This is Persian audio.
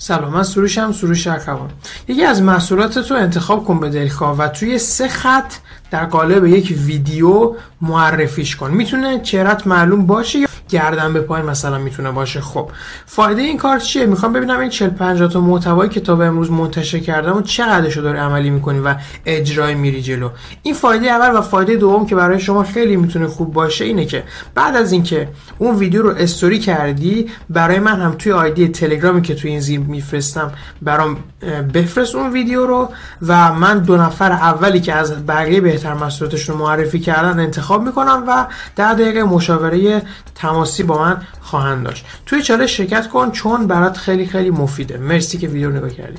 سلام من سروشم سروش اکوان. یکی از محصولات تو انتخاب کن به دلخواه و توی سه خط در قالب یک ویدیو معرفیش کن. می‌تونه چهرت معلوم باشه گردن به پای مثلا می‌تونه باشه. خب فایده این کار چیه؟ می‌خوام ببینم این 40 50 تا تا به امروز منتشر کردم و چقدرشو داره عملی می‌کنی و اجرای میری جلو. این فایده اول و فایده دوم که برای شما خیلی می‌تونه خوب باشه اینه که بعد از اینکه اون ویدیو رو استوری کردی برای من هم توی آیدی تلگرامی که توی این زیر میفرستم برام بفرست اون ویدیو رو و من دو نفر اولی که از بقیه بهتر محصولاتش رو معرفی کردن انتخاب می‌کنم و در دقیقه مشاوره تماسی با من خواهند داشت. توی چالش شرکت کن چون برات خیلی خیلی مفیده. مرسی که ویدیو نگاه کردی.